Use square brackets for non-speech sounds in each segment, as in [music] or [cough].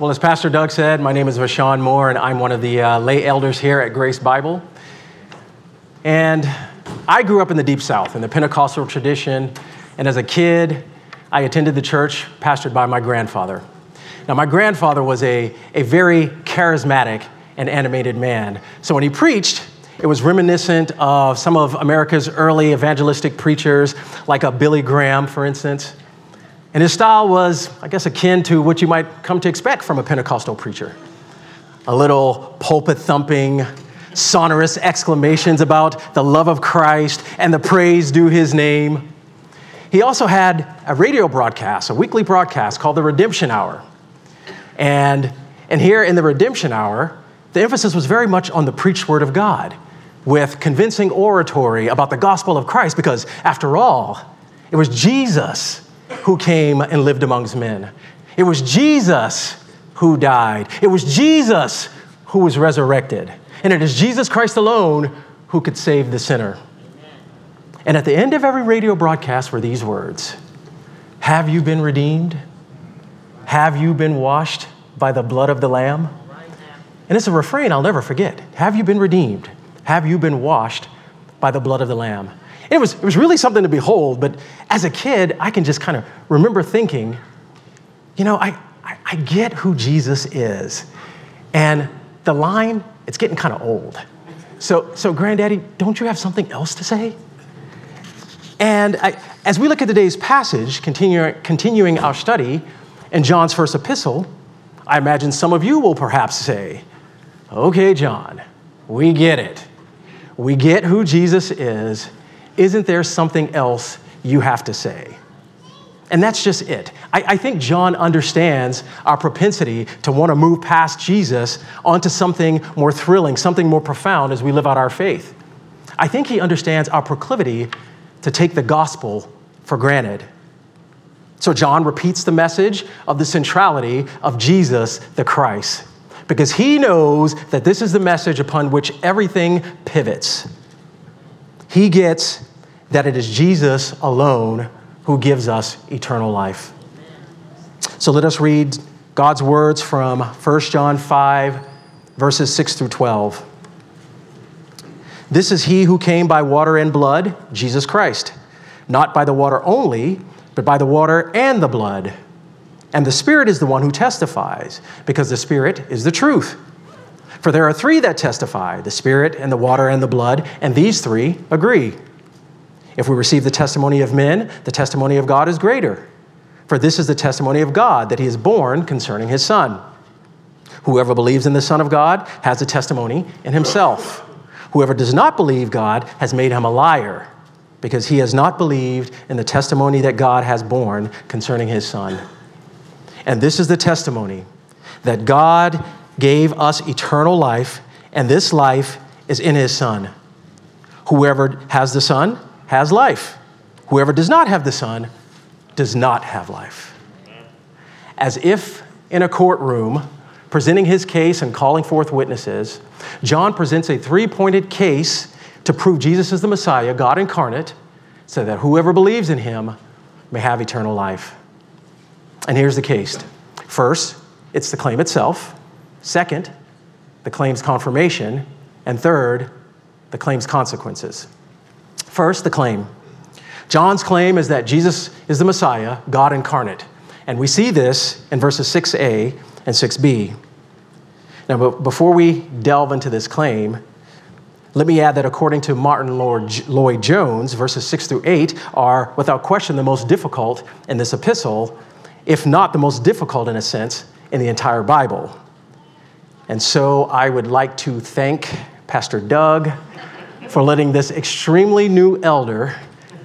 Well, as Pastor Doug said, my name is Vashawn Moore, and I'm one of the uh, lay elders here at Grace Bible. And I grew up in the Deep South, in the Pentecostal tradition, and as a kid, I attended the church pastored by my grandfather. Now, my grandfather was a, a very charismatic and animated man. So when he preached, it was reminiscent of some of America's early evangelistic preachers, like a Billy Graham, for instance. And his style was, I guess, akin to what you might come to expect from a Pentecostal preacher a little pulpit thumping, sonorous exclamations about the love of Christ and the praise due his name. He also had a radio broadcast, a weekly broadcast called the Redemption Hour. And, and here in the Redemption Hour, the emphasis was very much on the preached word of God with convincing oratory about the gospel of Christ, because after all, it was Jesus who came and lived amongst men. It was Jesus who died. It was Jesus who was resurrected. And it is Jesus Christ alone who could save the sinner. And at the end of every radio broadcast were these words Have you been redeemed? Have you been washed by the blood of the Lamb? And it's a refrain I'll never forget. Have you been redeemed? Have you been washed by the blood of the Lamb? It was, it was really something to behold, but as a kid, I can just kind of remember thinking, you know, I, I, I get who Jesus is. And the line, it's getting kind of old. So, so, Granddaddy, don't you have something else to say? And I, as we look at today's passage, continue, continuing our study in John's first epistle, I imagine some of you will perhaps say, Okay, John, we get it. We get who Jesus is, isn't there something else you have to say? And that's just it. I, I, think John understands our propensity to want to move past Jesus onto something more thrilling, something more profound as we live out our faith. I think he understands our proclivity to take the gospel for granted. So John repeats the message of the centrality of Jesus the Christ because he knows that this is the message upon which everything pivots. He gets that it is Jesus alone who gives us eternal life. So let us read God's words from 1 John 5, verses 6 through 12. This is he who came by water and blood, Jesus Christ, not by the water only, but by the water and the blood. And the Spirit is the one who testifies, because the Spirit is the truth. For there are three that testify the Spirit, and the water, and the blood, and these three agree. If we receive the testimony of men, the testimony of God is greater. For this is the testimony of God that he is born concerning his Son. Whoever believes in the Son of God has a testimony in himself. Whoever does not believe God has made him a liar, because he has not believed in the testimony that God has borne concerning his Son. And this is the testimony that God gave us eternal life, and this life is in his Son. Whoever has the Son has life. Whoever does not have the Son does not have life. As if in a courtroom, presenting his case and calling forth witnesses, John presents a three pointed case to prove Jesus is the Messiah, God incarnate, so that whoever believes in him may have eternal life. And here's the case first, it's the claim itself. Second, the claim's confirmation. And third, the claim's consequences. First, the claim. John's claim is that Jesus is the Messiah, God incarnate. And we see this in verses 6a and 6b. Now, but before we delve into this claim, let me add that according to Martyn Lloyd Jones, verses 6 through 8 are, without question, the most difficult in this epistle, if not the most difficult in a sense, in the entire Bible. And so I would like to thank Pastor Doug for letting this extremely new elder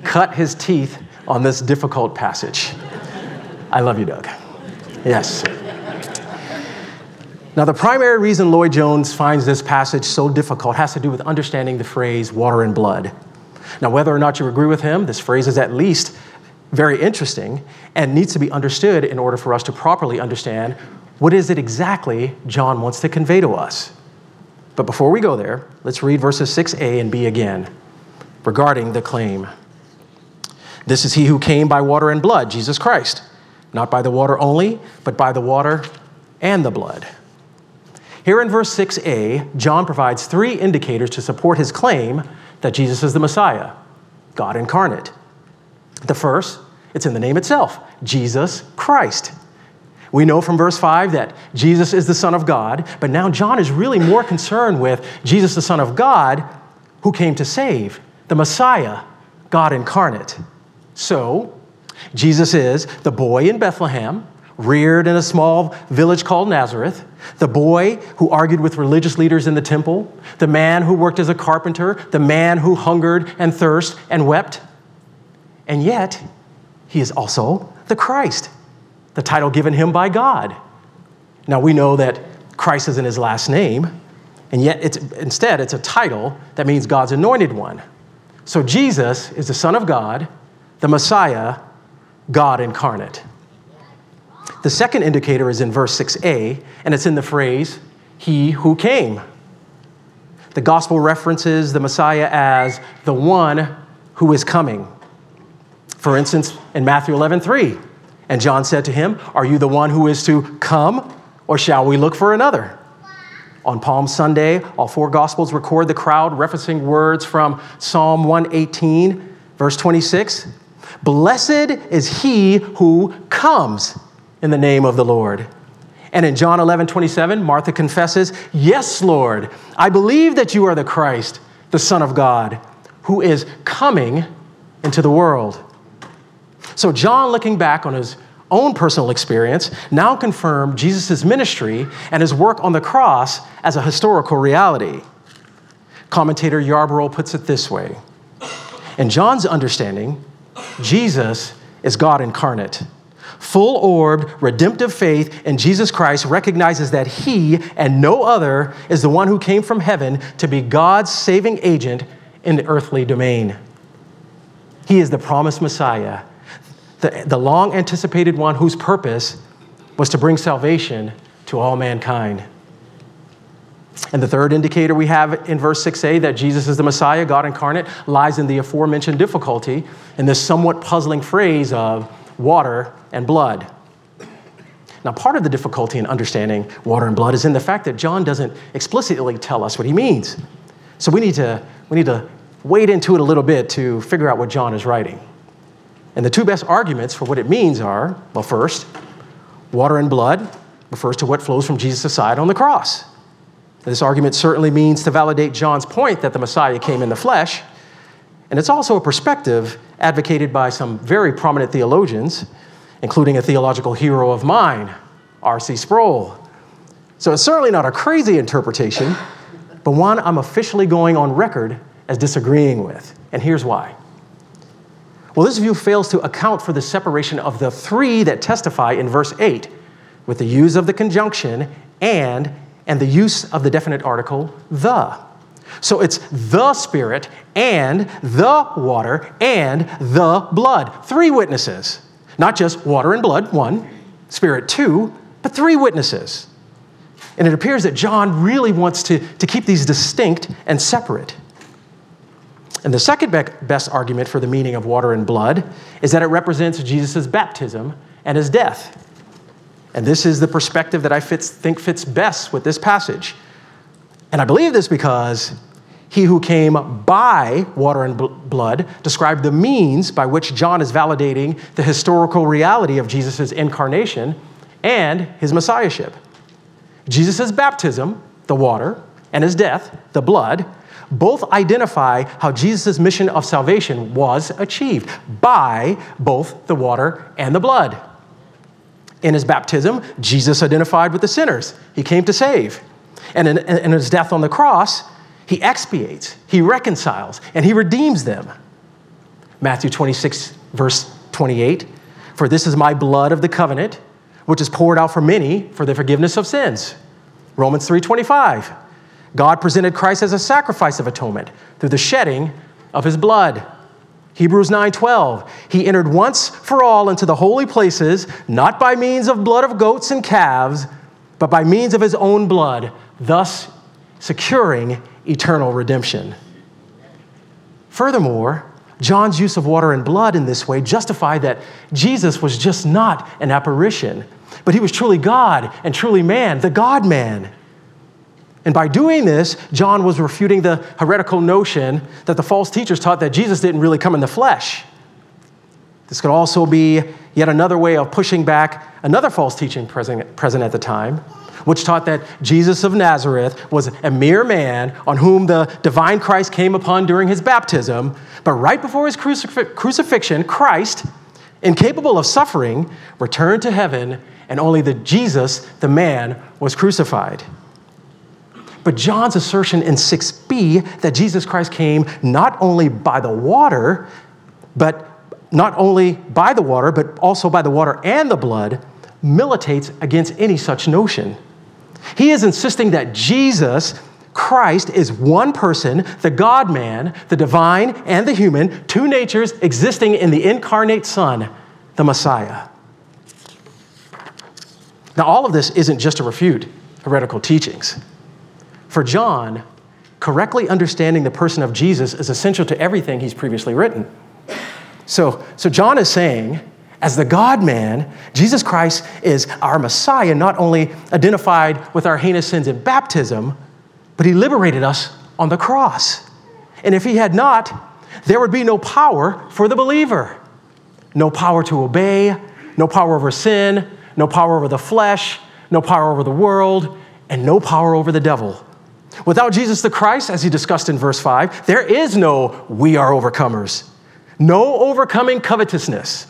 cut his teeth on this difficult passage. I love you, Doug. Yes. Now, the primary reason Lloyd Jones finds this passage so difficult has to do with understanding the phrase water and blood. Now, whether or not you agree with him, this phrase is at least very interesting and needs to be understood in order for us to properly understand what is it exactly John wants to convey to us. But before we go there, let's read verses 6a and b again regarding the claim. This is he who came by water and blood, Jesus Christ, not by the water only, but by the water and the blood. Here in verse 6a, John provides three indicators to support his claim that Jesus is the Messiah, God incarnate. The first, it's in the name itself Jesus Christ. We know from verse 5 that Jesus is the Son of God, but now John is really more concerned with Jesus, the Son of God, who came to save, the Messiah, God incarnate. So, Jesus is the boy in Bethlehem, reared in a small village called Nazareth, the boy who argued with religious leaders in the temple, the man who worked as a carpenter, the man who hungered and thirsted and wept. And yet, he is also the Christ, the title given him by God. Now, we know that Christ is in his last name, and yet it's, instead, it's a title that means God's anointed one. So, Jesus is the Son of God, the Messiah, God incarnate. The second indicator is in verse 6a, and it's in the phrase, He who came. The gospel references the Messiah as the one who is coming. For instance, in Matthew 11, 3, and John said to him, Are you the one who is to come, or shall we look for another? On Palm Sunday, all four Gospels record the crowd referencing words from Psalm 118, verse 26. Blessed is he who comes in the name of the Lord. And in John 11, 27, Martha confesses, Yes, Lord, I believe that you are the Christ, the Son of God, who is coming into the world. So, John, looking back on his own personal experience, now confirmed Jesus' ministry and his work on the cross as a historical reality. Commentator Yarbrough puts it this way In John's understanding, Jesus is God incarnate. Full orbed, redemptive faith in Jesus Christ recognizes that he and no other is the one who came from heaven to be God's saving agent in the earthly domain. He is the promised Messiah the, the long anticipated one whose purpose was to bring salvation to all mankind. And the third indicator we have in verse 6a that Jesus is the Messiah, God incarnate, lies in the aforementioned difficulty in this somewhat puzzling phrase of water and blood. Now, part of the difficulty in understanding water and blood is in the fact that John doesn't explicitly tell us what he means. So we need to, we need to wade into it a little bit to figure out what John is writing. And the two best arguments for what it means are well, first, water and blood refers to what flows from Jesus' side on the cross. This argument certainly means to validate John's point that the Messiah came in the flesh. And it's also a perspective advocated by some very prominent theologians, including a theological hero of mine, R.C. Sproul. So it's certainly not a crazy interpretation, but one I'm officially going on record as disagreeing with. And here's why. Well, this view fails to account for the separation of the three that testify in verse 8 with the use of the conjunction and and the use of the definite article the. So it's the Spirit and the water and the blood. Three witnesses. Not just water and blood, one, Spirit, two, but three witnesses. And it appears that John really wants to, to keep these distinct and separate. And the second best argument for the meaning of water and blood is that it represents Jesus' baptism and his death. And this is the perspective that I fits, think fits best with this passage. And I believe this because he who came by water and blood described the means by which John is validating the historical reality of Jesus' incarnation and his messiahship. Jesus' baptism, the water, and his death, the blood, both identify how Jesus' mission of salvation was achieved by both the water and the blood. In his baptism, Jesus identified with the sinners he came to save. And in, in his death on the cross, he expiates, he reconciles, and he redeems them. Matthew 26, verse 28 For this is my blood of the covenant, which is poured out for many for the forgiveness of sins. Romans 3:25 God presented Christ as a sacrifice of atonement through the shedding of his blood. Hebrews 9:12 He entered once for all into the holy places not by means of blood of goats and calves but by means of his own blood thus securing eternal redemption. Furthermore, John's use of water and blood in this way justified that Jesus was just not an apparition but he was truly God and truly man, the God man. And by doing this, John was refuting the heretical notion that the false teachers taught that Jesus didn't really come in the flesh. This could also be yet another way of pushing back another false teaching present, present at the time, which taught that Jesus of Nazareth was a mere man on whom the divine Christ came upon during his baptism. But right before his crucif- crucifixion, Christ, incapable of suffering, returned to heaven, and only the Jesus, the man, was crucified. But John's assertion in 6b that Jesus Christ came not only by the water, but not only by the water, but also by the water and the blood, militates against any such notion. He is insisting that Jesus Christ is one person, the God man, the divine and the human, two natures existing in the incarnate Son, the Messiah. Now, all of this isn't just to refute heretical teachings. For John, correctly understanding the person of Jesus is essential to everything he's previously written. So, so John is saying, as the God man, Jesus Christ is our Messiah, not only identified with our heinous sins in baptism, but he liberated us on the cross. And if he had not, there would be no power for the believer. No power to obey, no power over sin, no power over the flesh, no power over the world, and no power over the devil. Without Jesus the Christ, as he discussed in verse 5, there is no we are overcomers. No overcoming covetousness,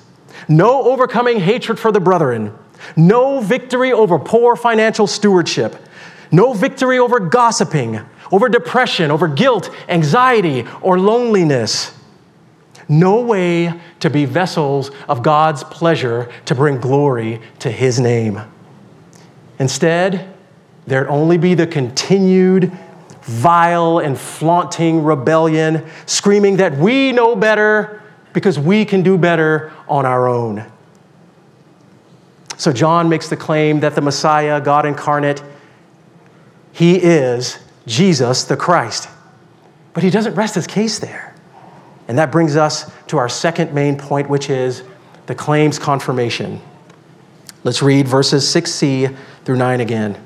no overcoming hatred for the brethren, no victory over poor financial stewardship, no victory over gossiping, over depression, over guilt, anxiety, or loneliness. No way to be vessels of God's pleasure to bring glory to His name. Instead, there'd only be the continued vile and flaunting rebellion, screaming that we know better because we can do better on our own. So John makes the claim that the Messiah, God incarnate, he is Jesus the Christ. But he doesn't rest his case there. And that brings us to our second main point, which is the claim's confirmation. Let's read verses 6c through 9 again.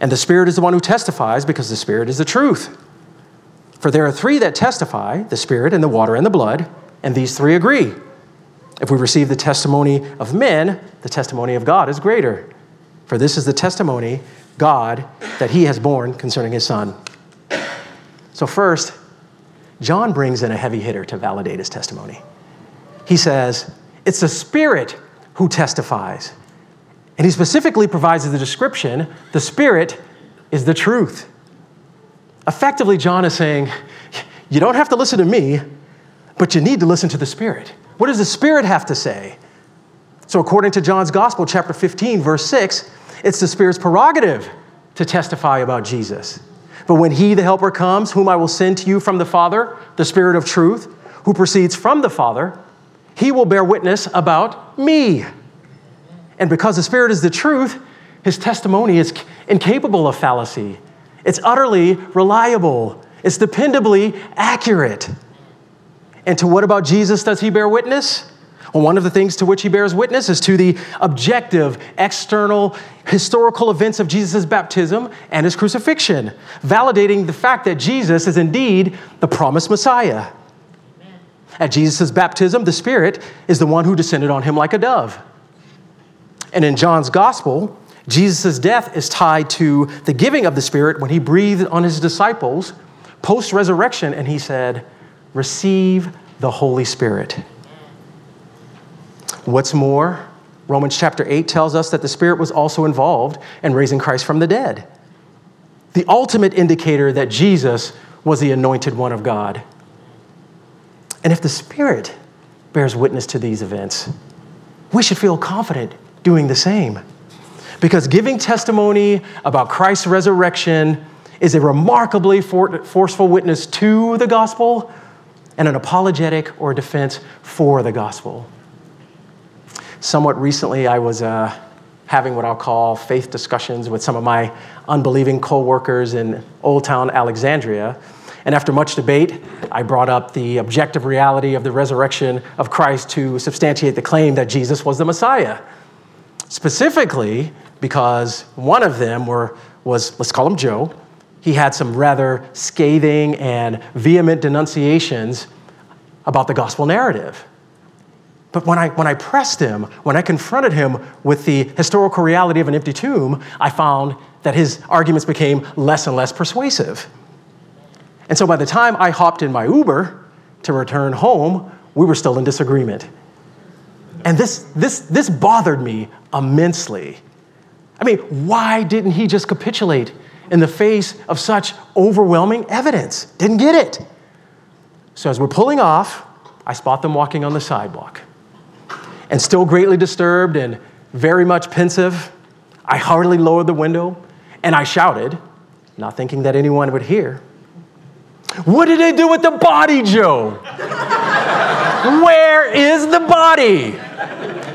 And the Spirit is the one who testifies because the Spirit is the truth. For there are three that testify the Spirit, and the water, and the blood, and these three agree. If we receive the testimony of men, the testimony of God is greater. For this is the testimony God that he has borne concerning his Son. So, first, John brings in a heavy hitter to validate his testimony. He says, It's the Spirit who testifies. And he specifically provides the description the Spirit is the truth. Effectively, John is saying, you don't have to listen to me, but you need to listen to the Spirit. What does the Spirit have to say? So, according to John's Gospel, chapter 15, verse 6, it's the Spirit's prerogative to testify about Jesus. But when He, the Helper, comes, whom I will send to you from the Father, the Spirit of truth, who proceeds from the Father, He will bear witness about me. And because the Spirit is the truth, His testimony is incapable of fallacy. It's utterly reliable, it's dependably accurate. And to what about Jesus does he bear witness? Well, one of the things to which he bears witness is to the objective, external, historical events of Jesus' baptism and his crucifixion, validating the fact that Jesus is indeed the promised Messiah. At Jesus' baptism, the Spirit is the one who descended on him like a dove. And in John's gospel, Jesus' death is tied to the giving of the Spirit when he breathed on his disciples post resurrection and he said, Receive the Holy Spirit. What's more, Romans chapter 8 tells us that the Spirit was also involved in raising Christ from the dead. The ultimate indicator that Jesus was the anointed one of God. And if the Spirit bears witness to these events, we should feel confident doing the same. Because giving testimony about Christ's resurrection is a remarkably for- forceful witness to the gospel and an apologetic or defense for the gospel. Somewhat recently, I was uh, having what I'll call faith discussions with some of my unbelieving co-workers in Old Town Alexandria. And after much debate, I brought up the objective reality of the resurrection of Christ to substantiate the claim that Jesus was the Messiah. Specifically, because one of them were, was, let's call him Joe, he had some rather scathing and vehement denunciations about the gospel narrative. But when I, when I pressed him, when I confronted him with the historical reality of an empty tomb, I found that his arguments became less and less persuasive. And so by the time I hopped in my Uber to return home, we were still in disagreement. And this, this, this bothered me immensely. I mean, why didn't he just capitulate in the face of such overwhelming evidence? Didn't get it. So as we're pulling off, I spot them walking on the sidewalk and still greatly disturbed and very much pensive, I hardly lowered the window and I shouted, not thinking that anyone would hear, What did they do with the body, Joe? Where is the body?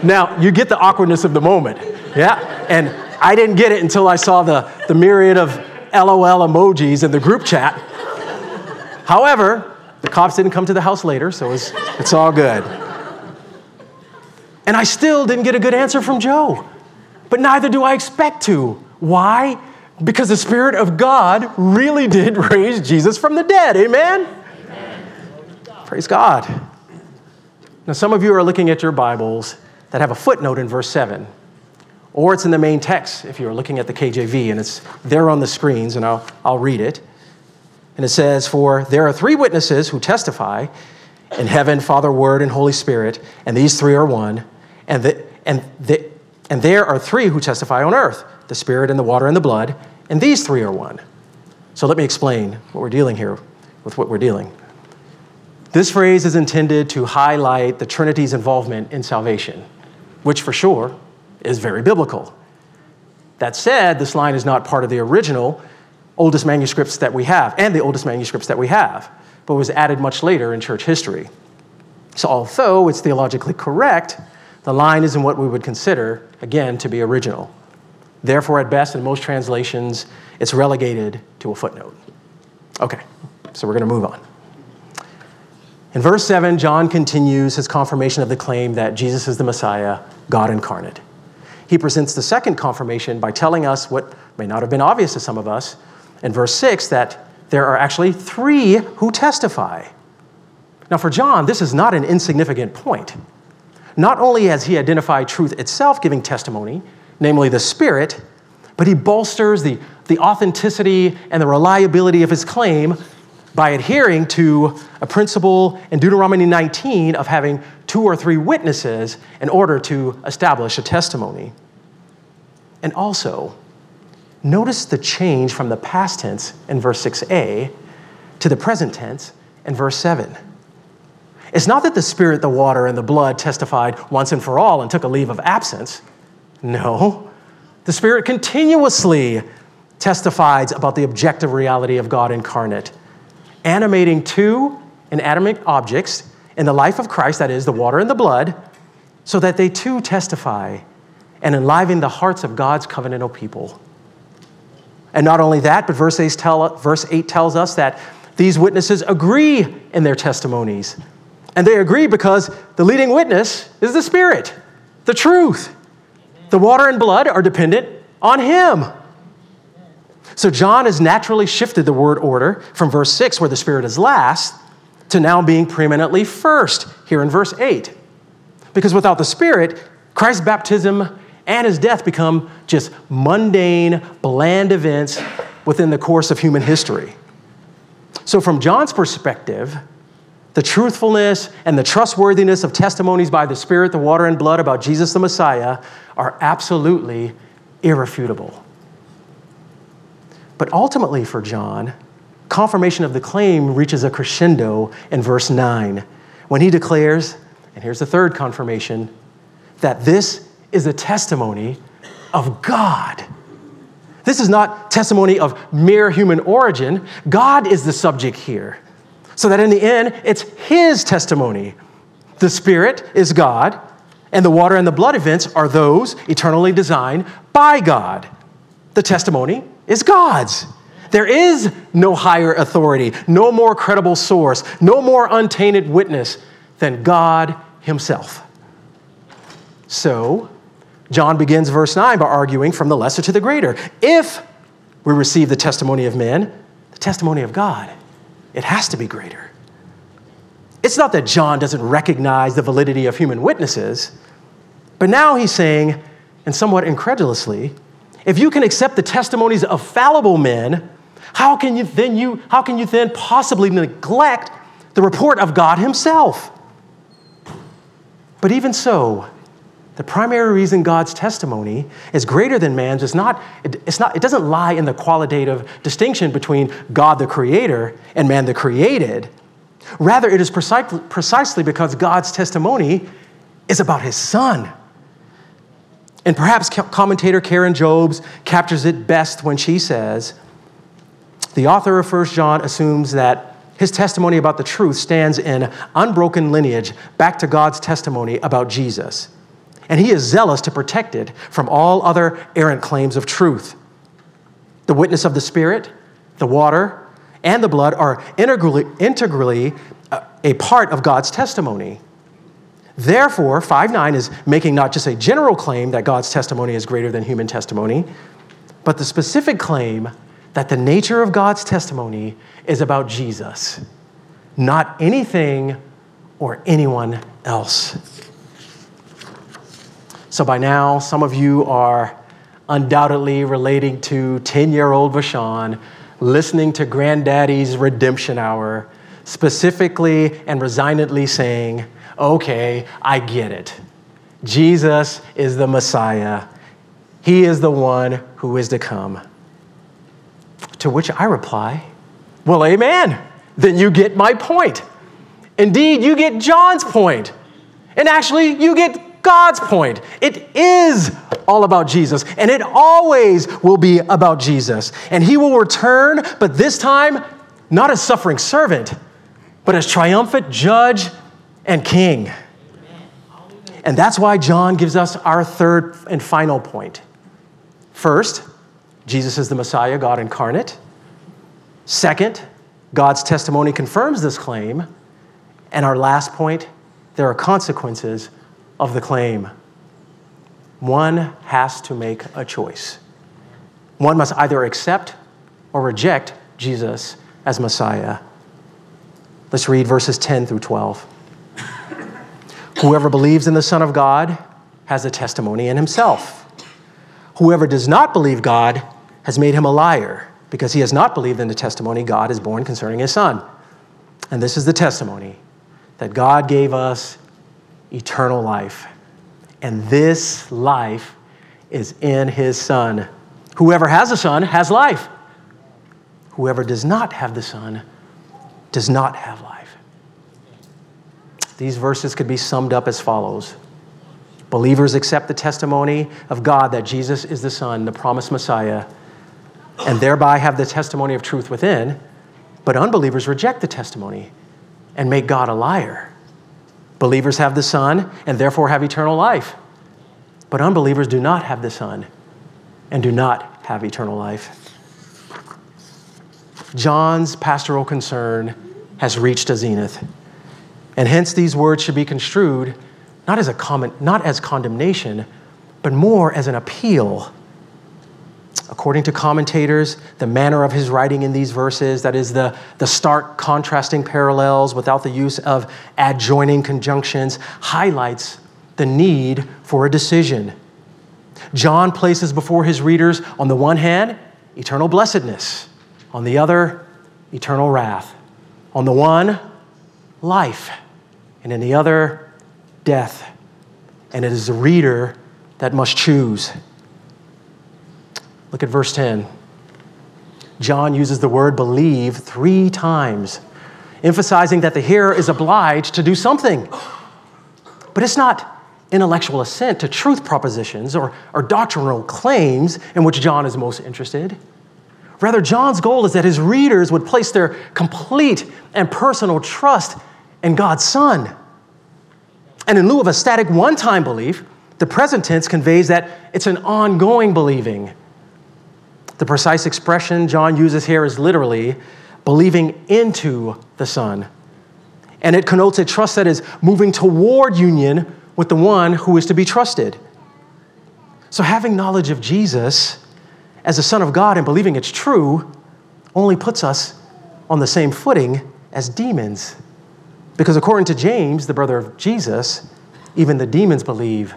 Now, you get the awkwardness of the moment, yeah? And I didn't get it until I saw the, the myriad of LOL emojis in the group chat. However, the cops didn't come to the house later, so it's, it's all good. And I still didn't get a good answer from Joe. But neither do I expect to. Why? Because the Spirit of God really did [laughs] raise Jesus from the dead. Amen? Amen? Praise God. Now, some of you are looking at your Bibles that have a footnote in verse 7, or it's in the main text if you're looking at the KJV, and it's there on the screens, and I'll, I'll read it. And it says, For there are three witnesses who testify in heaven, Father, Word, and Holy Spirit, and these three are one. And, the, and, the, and there are three who testify on earth the Spirit, and the water, and the blood, and these three are one. So let me explain what we're dealing here with what we're dealing. This phrase is intended to highlight the Trinity's involvement in salvation, which for sure is very biblical. That said, this line is not part of the original oldest manuscripts that we have, and the oldest manuscripts that we have but was added much later in church history. So, although it's theologically correct, the line isn't what we would consider, again, to be original. Therefore, at best, in most translations, it's relegated to a footnote. Okay, so we're going to move on. In verse 7, John continues his confirmation of the claim that Jesus is the Messiah, God incarnate. He presents the second confirmation by telling us what may not have been obvious to some of us in verse 6 that there are actually three who testify. Now, for John, this is not an insignificant point. Not only has he identified truth itself giving testimony, namely the Spirit, but he bolsters the, the authenticity and the reliability of his claim by adhering to a principle in Deuteronomy 19 of having two or three witnesses in order to establish a testimony. And also, Notice the change from the past tense in verse 6a to the present tense in verse 7. It's not that the Spirit, the water, and the blood testified once and for all and took a leave of absence. No. The Spirit continuously testifies about the objective reality of God incarnate, animating two inanimate objects in the life of Christ, that is, the water and the blood, so that they too testify and enliven the hearts of God's covenantal people. And not only that, but verse 8, tell, verse 8 tells us that these witnesses agree in their testimonies. And they agree because the leading witness is the Spirit, the truth. The water and blood are dependent on Him. So John has naturally shifted the word order from verse 6, where the Spirit is last, to now being preeminently first, here in verse 8. Because without the Spirit, Christ's baptism and his death become just mundane, bland events within the course of human history. So, from John's perspective, the truthfulness and the trustworthiness of testimonies by the Spirit, the water, and blood about Jesus the Messiah are absolutely irrefutable. But ultimately, for John, confirmation of the claim reaches a crescendo in verse 9 when he declares, and here's the third confirmation, that this is a testimony of God. This is not testimony of mere human origin. God is the subject here. So that in the end, it's His testimony. The Spirit is God, and the water and the blood events are those eternally designed by God. The testimony is God's. There is no higher authority, no more credible source, no more untainted witness than God Himself. So, John begins verse 9 by arguing from the lesser to the greater. If we receive the testimony of men, the testimony of God, it has to be greater. It's not that John doesn't recognize the validity of human witnesses, but now he's saying, and somewhat incredulously, if you can accept the testimonies of fallible men, how can you then you how can you then possibly neglect the report of God himself? But even so, the primary reason God's testimony is greater than man's is not, it's not, it doesn't lie in the qualitative distinction between God the creator and man the created. Rather, it is precisely because God's testimony is about his son. And perhaps commentator Karen Jobes captures it best when she says, the author of 1 John assumes that his testimony about the truth stands in unbroken lineage back to God's testimony about Jesus and he is zealous to protect it from all other errant claims of truth. The witness of the Spirit, the water, and the blood are integrally, integrally uh, a part of God's testimony. Therefore, 5 9 is making not just a general claim that God's testimony is greater than human testimony, but the specific claim that the nature of God's testimony is about Jesus, not anything or anyone else. So by now, some of you are undoubtedly relating to 10 year old Vashon listening to Granddaddy's redemption hour, specifically and resignedly saying, Okay, I get it. Jesus is the Messiah. He is the one who is to come. To which I reply, Well, amen. Then you get my point. Indeed, you get John's point. And actually, you get God's point. It is all about Jesus, and it always will be about Jesus. And he will return, but this time, not as suffering servant, but as triumphant judge and king. And that's why John gives us our third and final point. First, Jesus is the Messiah, God incarnate. Second, God's testimony confirms this claim. And our last point, there are consequences of the claim. One has to make a choice. One must either accept or reject Jesus as Messiah. Let's read verses 10 through 12. Whoever believes in the Son of God has a testimony in himself. Whoever does not believe God has made him a liar, because he has not believed in the testimony God has borne concerning his Son. And this is the testimony that God gave us eternal life. And this life is in his Son. Whoever has a Son has life. Whoever does not have the Son does not have life. These verses could be summed up as follows Believers accept the testimony of God that Jesus is the Son, the promised Messiah, and thereby have the testimony of truth within. But unbelievers reject the testimony and make God a liar. Believers have the Son and therefore have eternal life. But unbelievers do not have the Son and do not have eternal life. John's pastoral concern has reached a zenith. And hence these words should be construed not as a comment, not as condemnation, but more as an appeal According to commentators, the manner of his writing in these verses, that is, the, the stark contrasting parallels without the use of adjoining conjunctions, highlights the need for a decision. John places before his readers, on the one hand, eternal blessedness, on the other, eternal wrath. On the one, life, and in the other, death. And it is the reader that must choose. Look at verse 10. John uses the word believe three times, emphasizing that the hearer is obliged to do something. But it's not intellectual assent to truth propositions or, or doctrinal claims in which John is most interested. Rather, John's goal is that his readers would place their complete and personal trust in God's Son. And in lieu of a static one time belief, the present tense conveys that it's an ongoing believing the precise expression John uses here is literally believing into the Son. And it connotes a trust that is moving toward union with the one who is to be trusted. So, having knowledge of Jesus as the Son of God and believing it's true only puts us on the same footing as demons. Because according to James, the brother of Jesus, even the demons believe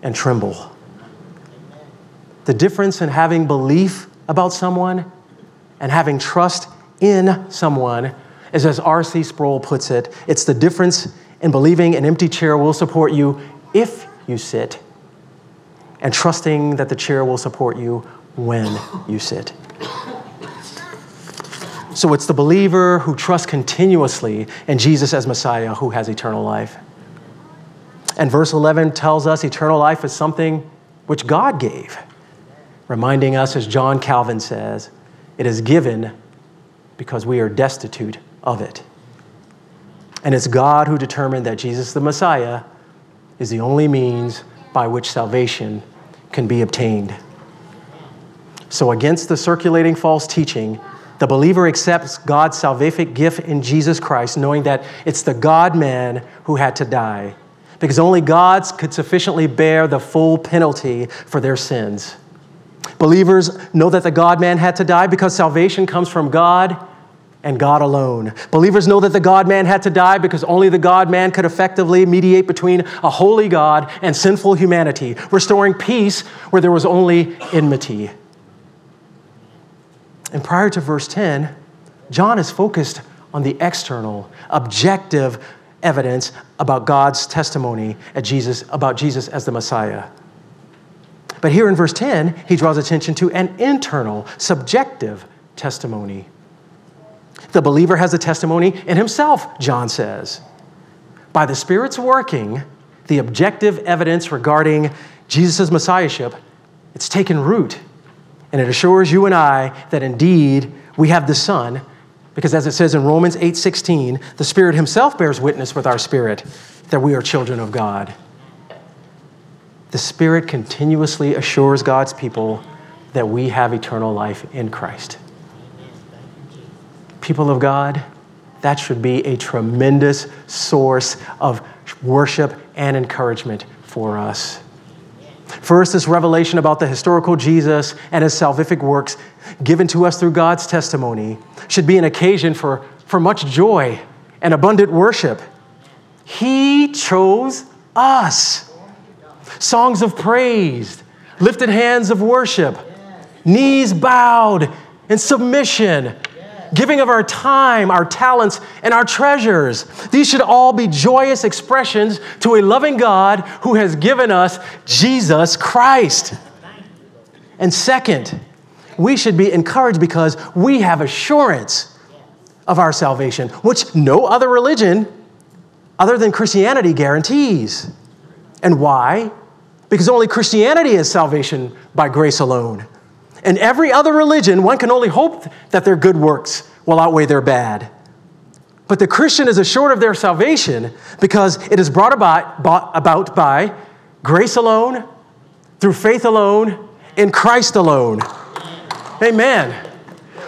and tremble. The difference in having belief about someone and having trust in someone is, as R.C. Sproul puts it, it's the difference in believing an empty chair will support you if you sit and trusting that the chair will support you when you sit. So it's the believer who trusts continuously in Jesus as Messiah who has eternal life. And verse 11 tells us eternal life is something which God gave, reminding us, as John Calvin says, it is given because we are destitute of it. And it's God who determined that Jesus the Messiah is the only means by which salvation can be obtained. So, against the circulating false teaching, the believer accepts God's salvific gift in Jesus Christ, knowing that it's the God man who had to die, because only God could sufficiently bear the full penalty for their sins. Believers know that the God man had to die because salvation comes from God and God alone. Believers know that the God man had to die because only the God man could effectively mediate between a holy God and sinful humanity, restoring peace where there was only enmity. And prior to verse 10, John is focused on the external, objective evidence about God's testimony at Jesus, about Jesus as the Messiah. But here in verse 10, he draws attention to an internal, subjective testimony. The believer has a testimony in himself, John says. By the Spirit's working, the objective evidence regarding Jesus' messiahship, it's taken root and it assures you and I that indeed we have the Son, because as it says in Romans 8:16, the Spirit himself bears witness with our spirit that we are children of God. The Spirit continuously assures God's people that we have eternal life in Christ. People of God, that should be a tremendous source of worship and encouragement for us. First, this revelation about the historical Jesus and his salvific works given to us through God's testimony should be an occasion for, for much joy and abundant worship. He chose us. Songs of praise, lifted hands of worship, knees bowed in submission, giving of our time, our talents, and our treasures. These should all be joyous expressions to a loving God who has given us Jesus Christ. And second, we should be encouraged because we have assurance of our salvation, which no other religion other than Christianity guarantees. And why? Because only Christianity is salvation by grace alone. In every other religion, one can only hope that their good works will outweigh their bad. But the Christian is assured of their salvation because it is brought about, about by grace alone, through faith alone, in Christ alone. Amen.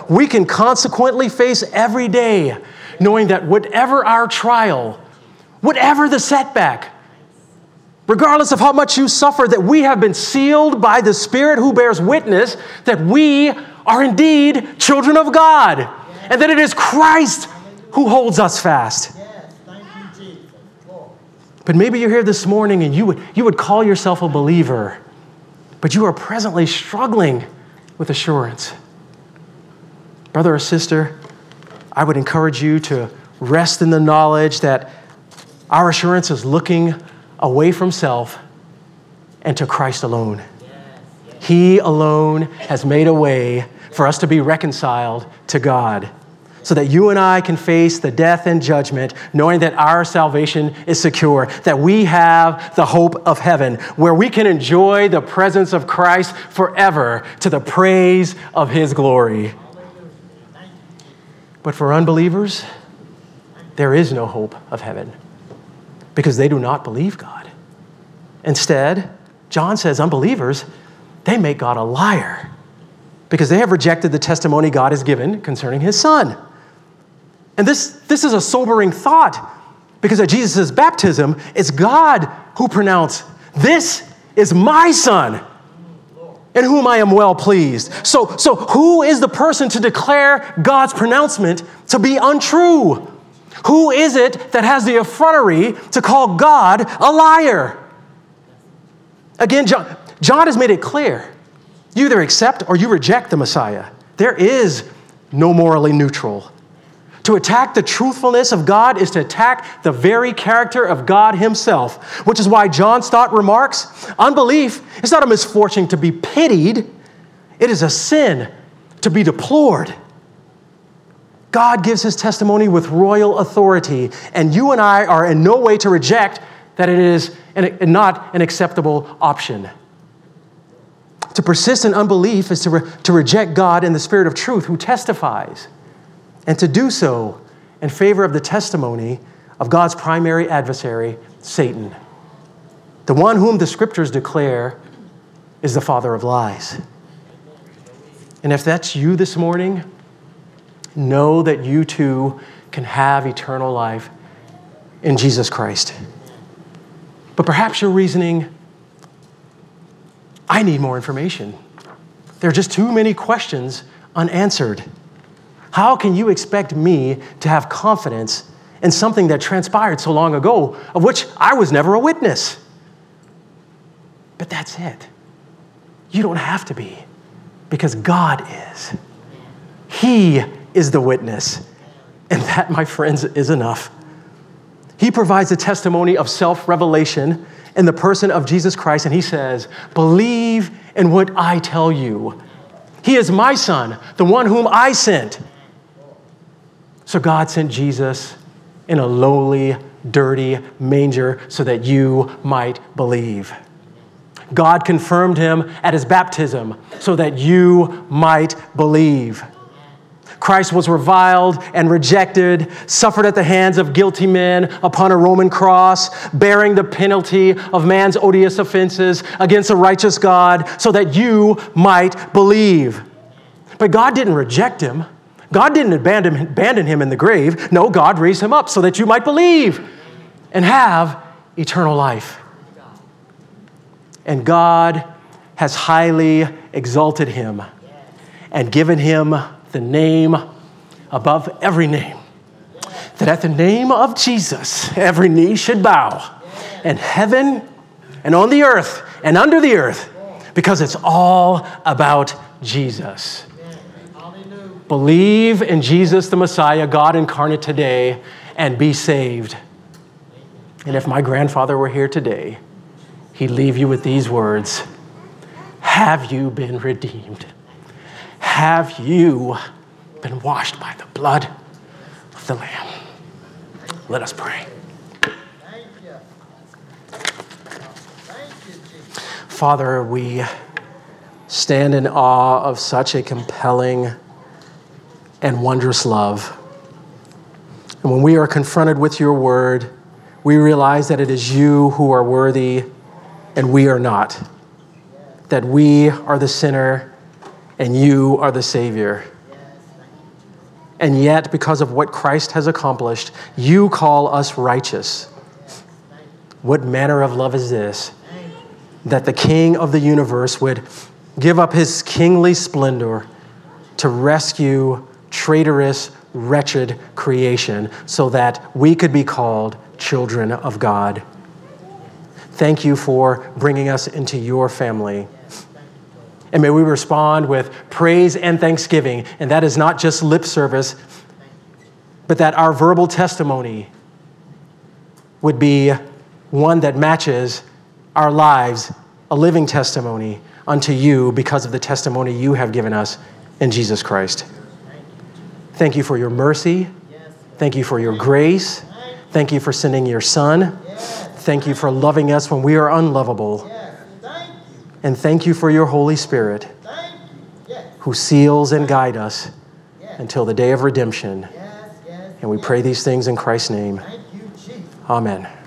We can consequently face every day knowing that whatever our trial, whatever the setback, regardless of how much you suffer, that we have been sealed by the Spirit who bears witness that we are indeed children of God, and that it is Christ who holds us fast. But maybe you're here this morning and you would, you would call yourself a believer, but you are presently struggling with assurance. Brother or sister, I would encourage you to rest in the knowledge that our assurance is looking away from self and to Christ alone. He alone has made a way for us to be reconciled to God so that you and I can face the death and judgment, knowing that our salvation is secure, that we have the hope of heaven, where we can enjoy the presence of Christ forever to the praise of his glory. But for unbelievers, there is no hope of heaven because they do not believe God. Instead, John says unbelievers, they make God a liar because they have rejected the testimony God has given concerning his son. And this, this is a sobering thought because at Jesus' baptism, it's God who pronounced, This is my son in whom I am well pleased. So, so who is the person to declare God's pronouncement to be untrue? Who is it that has the effrontery to call God a liar? Again, John, John has made it clear you either accept or you reject the Messiah. There is no morally neutral. To attack the truthfulness of God is to attack the very character of God Himself, which is why John Stott remarks unbelief is not a misfortune to be pitied, it is a sin to be deplored. God gives His testimony with royal authority, and you and I are in no way to reject that it is an, not an acceptable option. To persist in unbelief is to, re- to reject God in the Spirit of truth who testifies and to do so in favor of the testimony of God's primary adversary, Satan, the one whom the scriptures declare is the father of lies. And if that's you this morning, know that you too can have eternal life in Jesus Christ. But perhaps your reasoning, I need more information. There are just too many questions unanswered. How can you expect me to have confidence in something that transpired so long ago, of which I was never a witness? But that's it. You don't have to be, because God is. He is the witness. And that, my friends, is enough. He provides a testimony of self revelation in the person of Jesus Christ, and he says, Believe in what I tell you. He is my son, the one whom I sent. So God sent Jesus in a lowly, dirty manger so that you might believe. God confirmed him at his baptism so that you might believe. Christ was reviled and rejected, suffered at the hands of guilty men upon a Roman cross, bearing the penalty of man's odious offenses against a righteous God, so that you might believe. But God didn't reject him. God didn't abandon, abandon him in the grave. No, God raised him up so that you might believe and have eternal life. And God has highly exalted him and given him the name above every name. That at the name of Jesus, every knee should bow in heaven and on the earth and under the earth because it's all about Jesus. Believe in Jesus, the Messiah, God incarnate today, and be saved. And if my grandfather were here today, he'd leave you with these words Have you been redeemed? Have you been washed by the blood of the Lamb? Let us pray. Father, we stand in awe of such a compelling and wondrous love. And when we are confronted with your word, we realize that it is you who are worthy and we are not. That we are the sinner and you are the Savior. And yet, because of what Christ has accomplished, you call us righteous. What manner of love is this? That the King of the universe would give up his kingly splendor to rescue traitorous, wretched creation so that we could be called children of God. Thank you for bringing us into your family. And may we respond with praise and thanksgiving. And that is not just lip service, but that our verbal testimony would be one that matches our lives, a living testimony unto you because of the testimony you have given us in Jesus Christ. Thank you for your mercy. Thank you for your grace. Thank you for sending your son. Thank you for loving us when we are unlovable. And thank you for your Holy Spirit who seals and guide us until the day of redemption. And we pray these things in Christ's name. Amen.